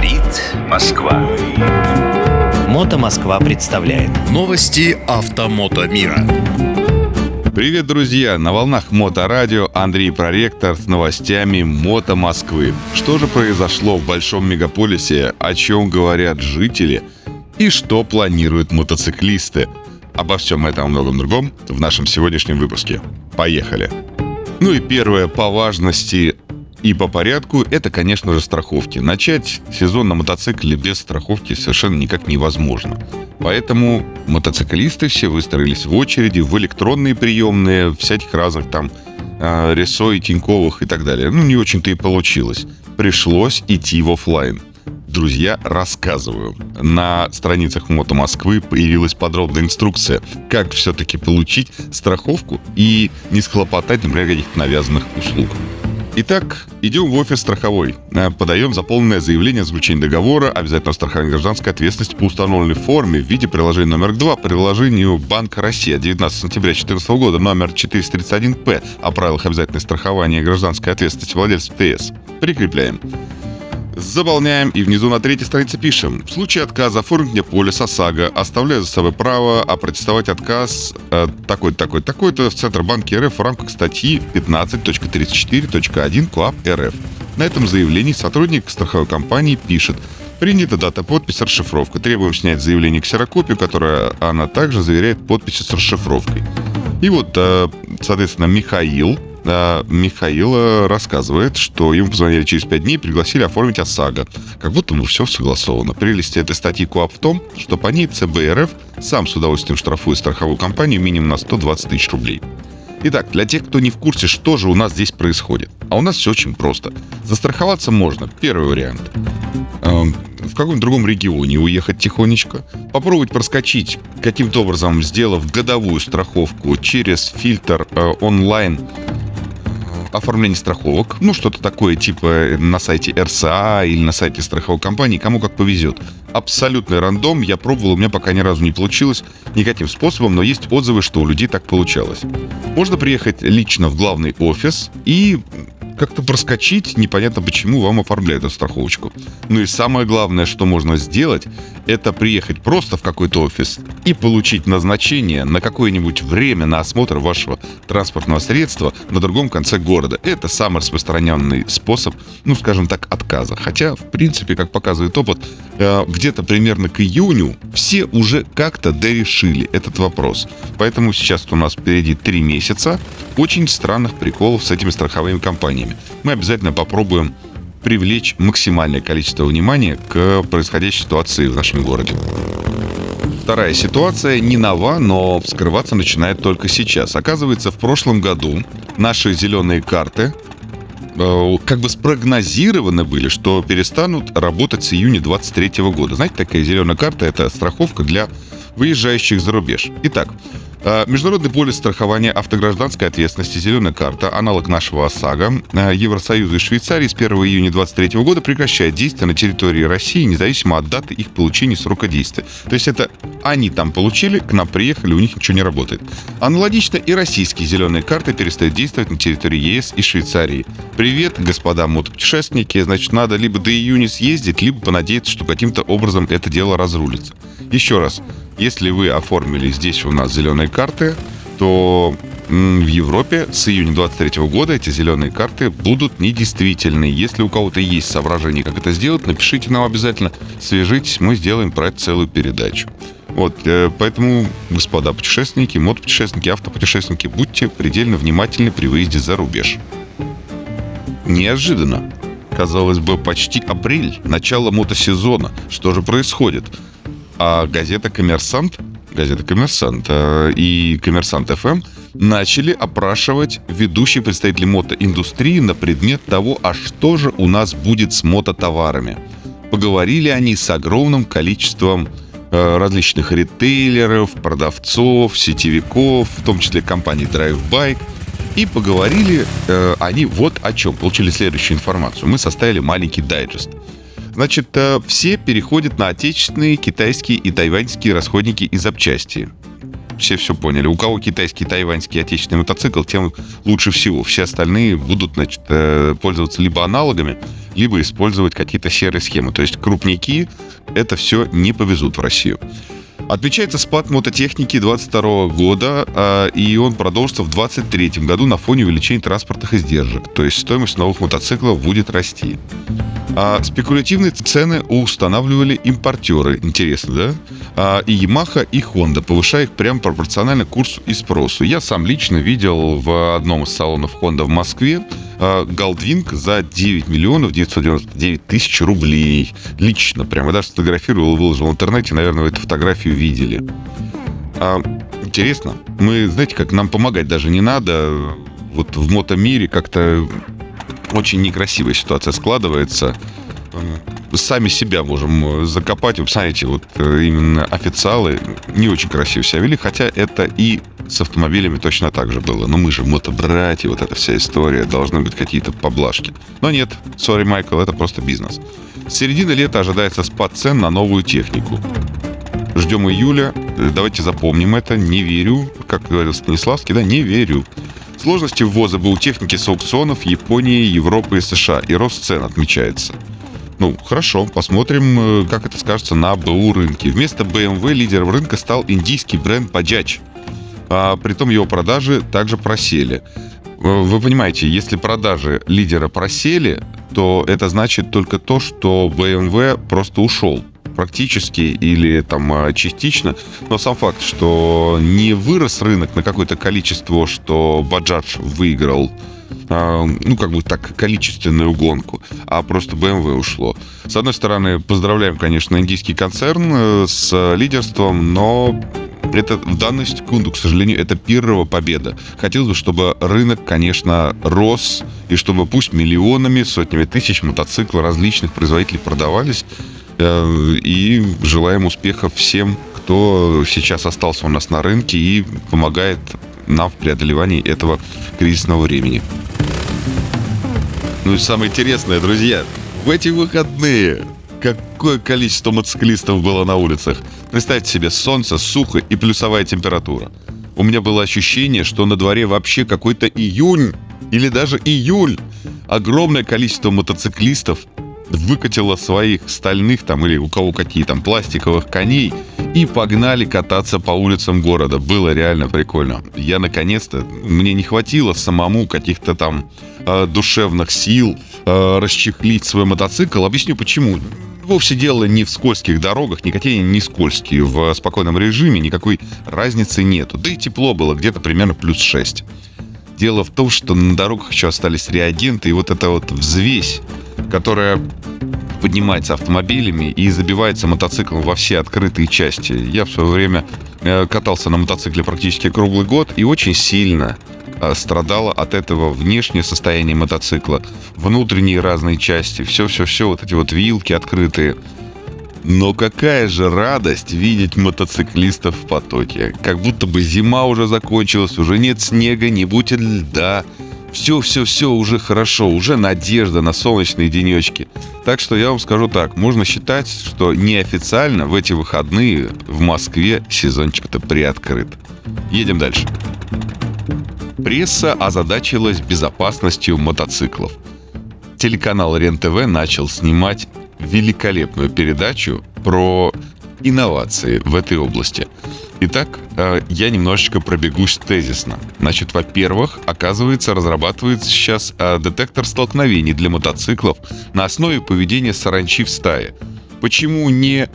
Говорит Москва. Мото Москва представляет Новости автомото мира. Привет, друзья! На волнах Моторадио Андрей Проректор с новостями Мото Москвы. Что же произошло в большом мегаполисе, о чем говорят жители и что планируют мотоциклисты? Обо всем этом и многом другом в нашем сегодняшнем выпуске. Поехали! Ну и первое по важности и по порядку это, конечно же, страховки. Начать сезон на мотоцикле без страховки совершенно никак невозможно. Поэтому мотоциклисты все выстроились в очереди, в электронные приемные, всяких разных там э, Ресой, Тиньковых и так далее. Ну, не очень-то и получилось. Пришлось идти в офлайн. Друзья, рассказываю. На страницах Мото Москвы появилась подробная инструкция, как все-таки получить страховку и не схлопотать, например, каких-то навязанных услуг. Итак, идем в офис страховой. Э, подаем заполненное заявление о заключении договора обязательного страхования гражданской ответственности по установленной форме в виде приложения номер 2 приложению Банка России 19 сентября 2014 года номер 431-П о правилах обязательного страхования гражданской ответственности владельцев ТС. Прикрепляем. Заполняем и внизу на третьей странице пишем. В случае отказа оформить полис ОСАГО, оставляя за собой право опротестовать отказ э, такой-то, такой-то, такой-то в Центробанке РФ в рамках статьи 15.34.1 КОАП РФ. На этом заявлении сотрудник страховой компании пишет Принята дата, подпись, расшифровка. Требуем снять заявление ксерокопию, которая она также заверяет подписью с расшифровкой. И вот, э, соответственно, Михаил Михаил рассказывает, что ему позвонили через пять дней и пригласили оформить ОСАГО. Как будто ну, все согласовано. Прелесть этой статьи КОАП в том, что по ней ЦБРФ сам с удовольствием штрафует страховую компанию минимум на 120 тысяч рублей. Итак, для тех, кто не в курсе, что же у нас здесь происходит. А у нас все очень просто. Застраховаться можно. Первый вариант. Эм, в каком-нибудь другом регионе уехать тихонечко. Попробовать проскочить каким-то образом, сделав годовую страховку через фильтр э, онлайн оформление страховок, ну, что-то такое, типа на сайте РСА или на сайте страховой компании, кому как повезет. Абсолютный рандом, я пробовал, у меня пока ни разу не получилось никаким способом, но есть отзывы, что у людей так получалось. Можно приехать лично в главный офис и как-то проскочить, непонятно почему вам оформляют эту страховочку. Ну и самое главное, что можно сделать, это приехать просто в какой-то офис и получить назначение на какое-нибудь время на осмотр вашего транспортного средства на другом конце города. Это самый распространенный способ, ну, скажем так, отказа. Хотя, в принципе, как показывает опыт, э, где-то примерно к июню все уже как-то дорешили этот вопрос. Поэтому сейчас у нас впереди три месяца очень странных приколов с этими страховыми компаниями вами. Мы обязательно попробуем привлечь максимальное количество внимания к происходящей ситуации в нашем городе. Вторая ситуация не нова, но вскрываться начинает только сейчас. Оказывается, в прошлом году наши зеленые карты э, как бы спрогнозированы были, что перестанут работать с июня 23 года. Знаете, такая зеленая карта – это страховка для выезжающих за рубеж. Итак, Международный полис страхования автогражданской ответственности «Зеленая карта», аналог нашего ОСАГО, э, Евросоюза и Швейцарии с 1 июня 2023 года прекращает действие на территории России, независимо от даты их получения срока действия. То есть это они там получили, к нам приехали, у них ничего не работает. Аналогично и российские зеленые карты перестают действовать на территории ЕС и Швейцарии. Привет, господа мотопутешественники. Значит, надо либо до июня съездить, либо понадеяться, что каким-то образом это дело разрулится. Еще раз, если вы оформили здесь у нас зеленые карты, то в Европе с июня 23 года эти зеленые карты будут недействительны. Если у кого-то есть соображение, как это сделать, напишите нам обязательно, свяжитесь, мы сделаем про это целую передачу. Вот, э, поэтому, господа путешественники, мотопутешественники, автопутешественники, будьте предельно внимательны при выезде за рубеж. Неожиданно. Казалось бы, почти апрель, начало мотосезона. Что же происходит? А газета «Коммерсант», газета «Коммерсант» э, и «Коммерсант ФМ» начали опрашивать ведущие представители мотоиндустрии на предмет того, а что же у нас будет с мототоварами. Поговорили они с огромным количеством э, различных ритейлеров, продавцов, сетевиков, в том числе компании Drive Bike. И поговорили э, они вот о чем. Получили следующую информацию. Мы составили маленький дайджест. Значит, э, все переходят на отечественные, китайские и тайваньские расходники и запчасти. все все поняли. У кого китайский, тайваньский, отечественный мотоцикл, тем лучше всего. Все остальные будут, значит, э, пользоваться либо аналогами, либо использовать какие-то серые схемы. То есть крупники это все не повезут в Россию. Отмечается спад мототехники 22 года, а, и он продолжится в 2023 году на фоне увеличения транспортных издержек. То есть стоимость новых мотоциклов будет расти. А спекулятивные цены устанавливали импортеры. Интересно, да? А, и Yamaha, и Honda, повышая их прямо пропорционально курсу и спросу. Я сам лично видел в одном из салонов Honda в Москве Галдвинг за 9 миллионов 999 тысяч рублей. Лично прямо. Даже сфотографировал и выложил в интернете. Наверное, вы эту фотографию видели. А, интересно. Мы, знаете, как нам помогать даже не надо. Вот в мотомире как-то очень некрасивая ситуация складывается. Сами себя можем закопать. Вы знаете, вот э, именно официалы не очень красиво себя вели, хотя это и с автомобилями точно так же было. Но мы же мотобратья, вот эта вся история, должны быть какие-то поблажки. Но нет, сори, Майкл, это просто бизнес. С середины лета ожидается спад цен на новую технику. Ждем июля. Давайте запомним это. Не верю. Как говорил Станиславский, да, не верю. Сложности ввоза БУ техники с аукционов Японии, Европы и США. И рост цен отмечается. Ну, хорошо, посмотрим, э, как это скажется на БУ рынке. Вместо BMW лидером рынка стал индийский бренд Bajaj. А притом его продажи также просели. Э, вы понимаете, если продажи лидера просели, то это значит только то, что BMW просто ушел практически или там а, частично, но сам факт, что не вырос рынок на какое-то количество, что Bajaj выиграл ну, как бы так, количественную гонку, а просто BMW ушло. С одной стороны, поздравляем, конечно, индийский концерн э, с лидерством, но это в данную секунду, к сожалению, это первая победа. Хотелось бы, чтобы рынок, конечно, рос, и чтобы пусть миллионами, сотнями тысяч мотоциклов различных производителей продавались, Э, и желаем успехов всем, кто сейчас остался у нас на рынке и помогает нам в преодолевании этого кризисного времени. Ну и самое интересное, друзья, в эти выходные какое количество мотоциклистов было на улицах. Представьте себе солнце, сухо и плюсовая температура. У меня было ощущение, что на дворе вообще какой-то июнь или даже июль. Огромное количество мотоциклистов выкатила своих стальных там или у кого какие там пластиковых коней и погнали кататься по улицам города. Было реально прикольно. Я наконец-то, мне не хватило самому каких-то там э, душевных сил э, расчехлить свой мотоцикл. Объясню почему. Вовсе дело не в скользких дорогах, никакие не скользкие. В спокойном режиме никакой разницы нету. Да и тепло было где-то примерно плюс 6. Дело в том, что на дорогах еще остались реагенты, и вот эта вот взвесь которая поднимается автомобилями и забивается мотоциклом во все открытые части. Я в свое время э, катался на мотоцикле практически круглый год и очень сильно э, страдало от этого внешнее состояние мотоцикла, внутренние разные части, все-все-все, вот эти вот вилки открытые. Но какая же радость видеть мотоциклистов в потоке. Как будто бы зима уже закончилась, уже нет снега, не будет льда все-все-все уже хорошо, уже надежда на солнечные денечки. Так что я вам скажу так, можно считать, что неофициально в эти выходные в Москве сезончик-то приоткрыт. Едем дальше. Пресса озадачилась безопасностью мотоциклов. Телеканал РЕН-ТВ начал снимать великолепную передачу про инновации в этой области – Итак, э, я немножечко пробегусь тезисно. Значит, во-первых, оказывается, разрабатывается сейчас э, детектор столкновений для мотоциклов на основе поведения саранчи в стае. Почему не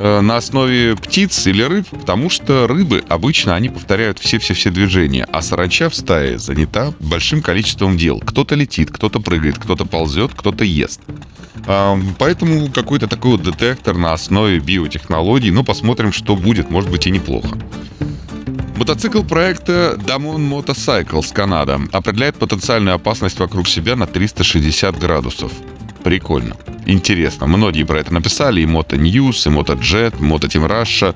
на основе птиц или рыб? Потому что рыбы обычно они повторяют все-все-все движения, а саранча в стае занята большим количеством дел. Кто-то летит, кто-то прыгает, кто-то ползет, кто-то ест. Поэтому какой-то такой вот детектор на основе биотехнологий. Ну, посмотрим, что будет. Может быть и неплохо. Мотоцикл проекта Damon Motorcycles Канада определяет потенциальную опасность вокруг себя на 360 градусов. Прикольно. Интересно. Многие про это написали. И Moto News, и Moto Jet, Moto Team Russia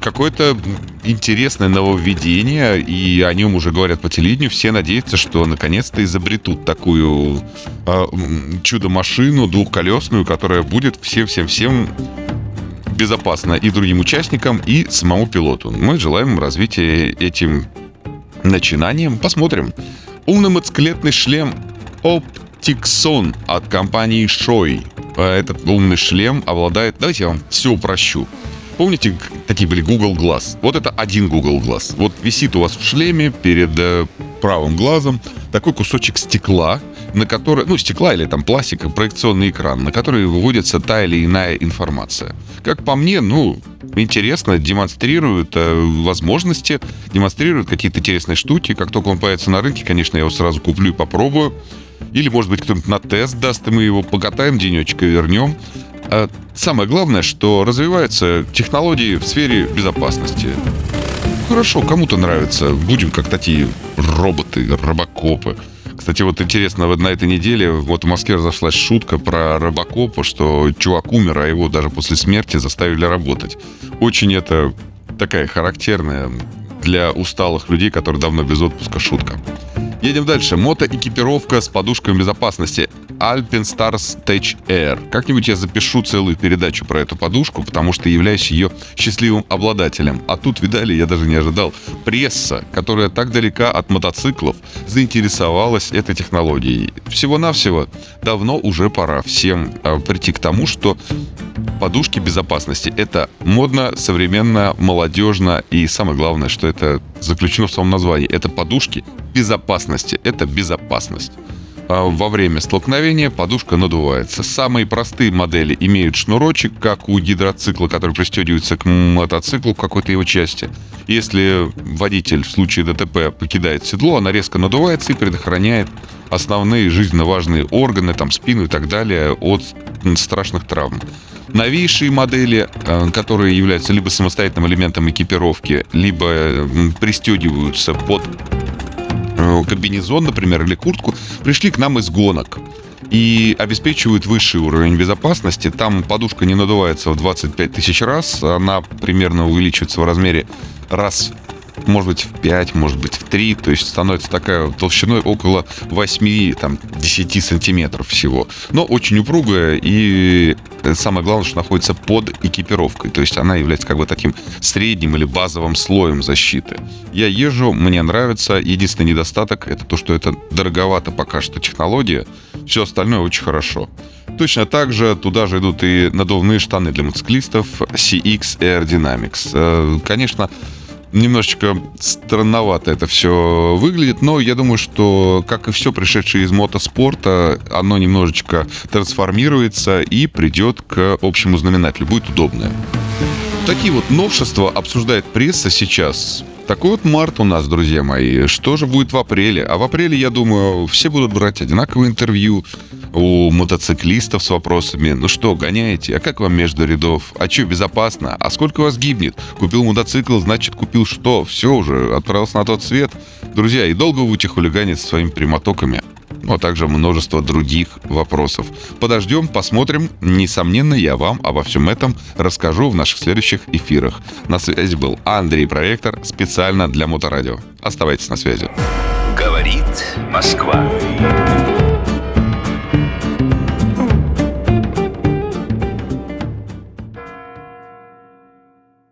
какое-то интересное нововведение, и о нем уже говорят по телевидению. Все надеются, что наконец-то изобретут такую э, чудо-машину двухколесную, которая будет всем-всем-всем безопасно и другим участникам, и самому пилоту. Мы желаем развития этим начинанием. Посмотрим. Умный мотоциклетный шлем Optixon от компании Shoei. Этот умный шлем обладает... Давайте я вам все упрощу. Помните, такие были Google Glass? Вот это один Google Glass. Вот висит у вас в шлеме перед э, правым глазом такой кусочек стекла, на который, ну, стекла или там пластика, проекционный экран, на который выводится та или иная информация. Как по мне, ну, интересно, демонстрирует э, возможности, демонстрирует какие-то интересные штуки. Как только он появится на рынке, конечно, я его сразу куплю и попробую. Или, может быть, кто-нибудь на тест даст, и мы его покатаем денечек и вернем. А самое главное, что развиваются технологии в сфере безопасности. Хорошо, кому-то нравится. Будем как такие роботы, робокопы. Кстати, вот интересно, вот на этой неделе вот в Москве разошлась шутка про робокопа, что чувак умер, а его даже после смерти заставили работать. Очень это такая характерная для усталых людей, которые давно без отпуска шутка. Едем дальше. Мотоэкипировка с подушками безопасности. Alpenstars Tech Air. Как-нибудь я запишу целую передачу про эту подушку, потому что являюсь ее счастливым обладателем. А тут, видали, я даже не ожидал. Пресса, которая так далека от мотоциклов, заинтересовалась этой технологией. Всего-навсего давно уже пора всем а, прийти к тому, что подушки безопасности. Это модно, современно, молодежно и самое главное, что это заключено в своем названии. Это подушки безопасности. Это безопасность. А во время столкновения подушка надувается. Самые простые модели имеют шнурочек, как у гидроцикла, который пристегивается к мотоциклу в какой-то его части. Если водитель в случае ДТП покидает седло, она резко надувается и предохраняет основные жизненно важные органы, там спину и так далее от страшных травм. Новейшие модели, э, которые являются либо самостоятельным элементом экипировки, либо пристегиваются под комбинезон, например, или куртку, пришли к нам из гонок и обеспечивают высший уровень безопасности. Там подушка не надувается в 25 тысяч раз, она примерно увеличивается в размере раз может быть, в 5, может быть, в 3, то есть становится такая толщиной около 8, там, 10 сантиметров всего. Но очень упругая и самое главное, что находится под экипировкой, то есть она является как бы таким средним или базовым слоем защиты. Я езжу, мне нравится, единственный недостаток это то, что это дороговато пока что технология, все остальное очень хорошо. Точно так же туда же идут и надувные штаны для мотоциклистов CX Aerodynamics. Э, конечно, немножечко странновато это все выглядит, но я думаю, что, как и все пришедшее из мотоспорта, оно немножечко трансформируется и придет к общему знаменателю, будет удобное. Такие вот новшества обсуждает пресса сейчас. Такой вот март у нас, друзья мои. Что же будет в апреле? А в апреле, я думаю, все будут брать одинаковые интервью у мотоциклистов с вопросами. Ну что, гоняете? А как вам между рядов? А что, безопасно? А сколько вас гибнет? Купил мотоцикл, значит, купил что? Все уже, отправился на тот свет. Друзья, и долго будете хулиганить со своими прямотоками? Ну, а также множество других вопросов. Подождем, посмотрим. Несомненно, я вам обо всем этом расскажу в наших следующих эфирах. На связи был Андрей Проектор специально для Моторадио. Оставайтесь на связи. Говорит Москва.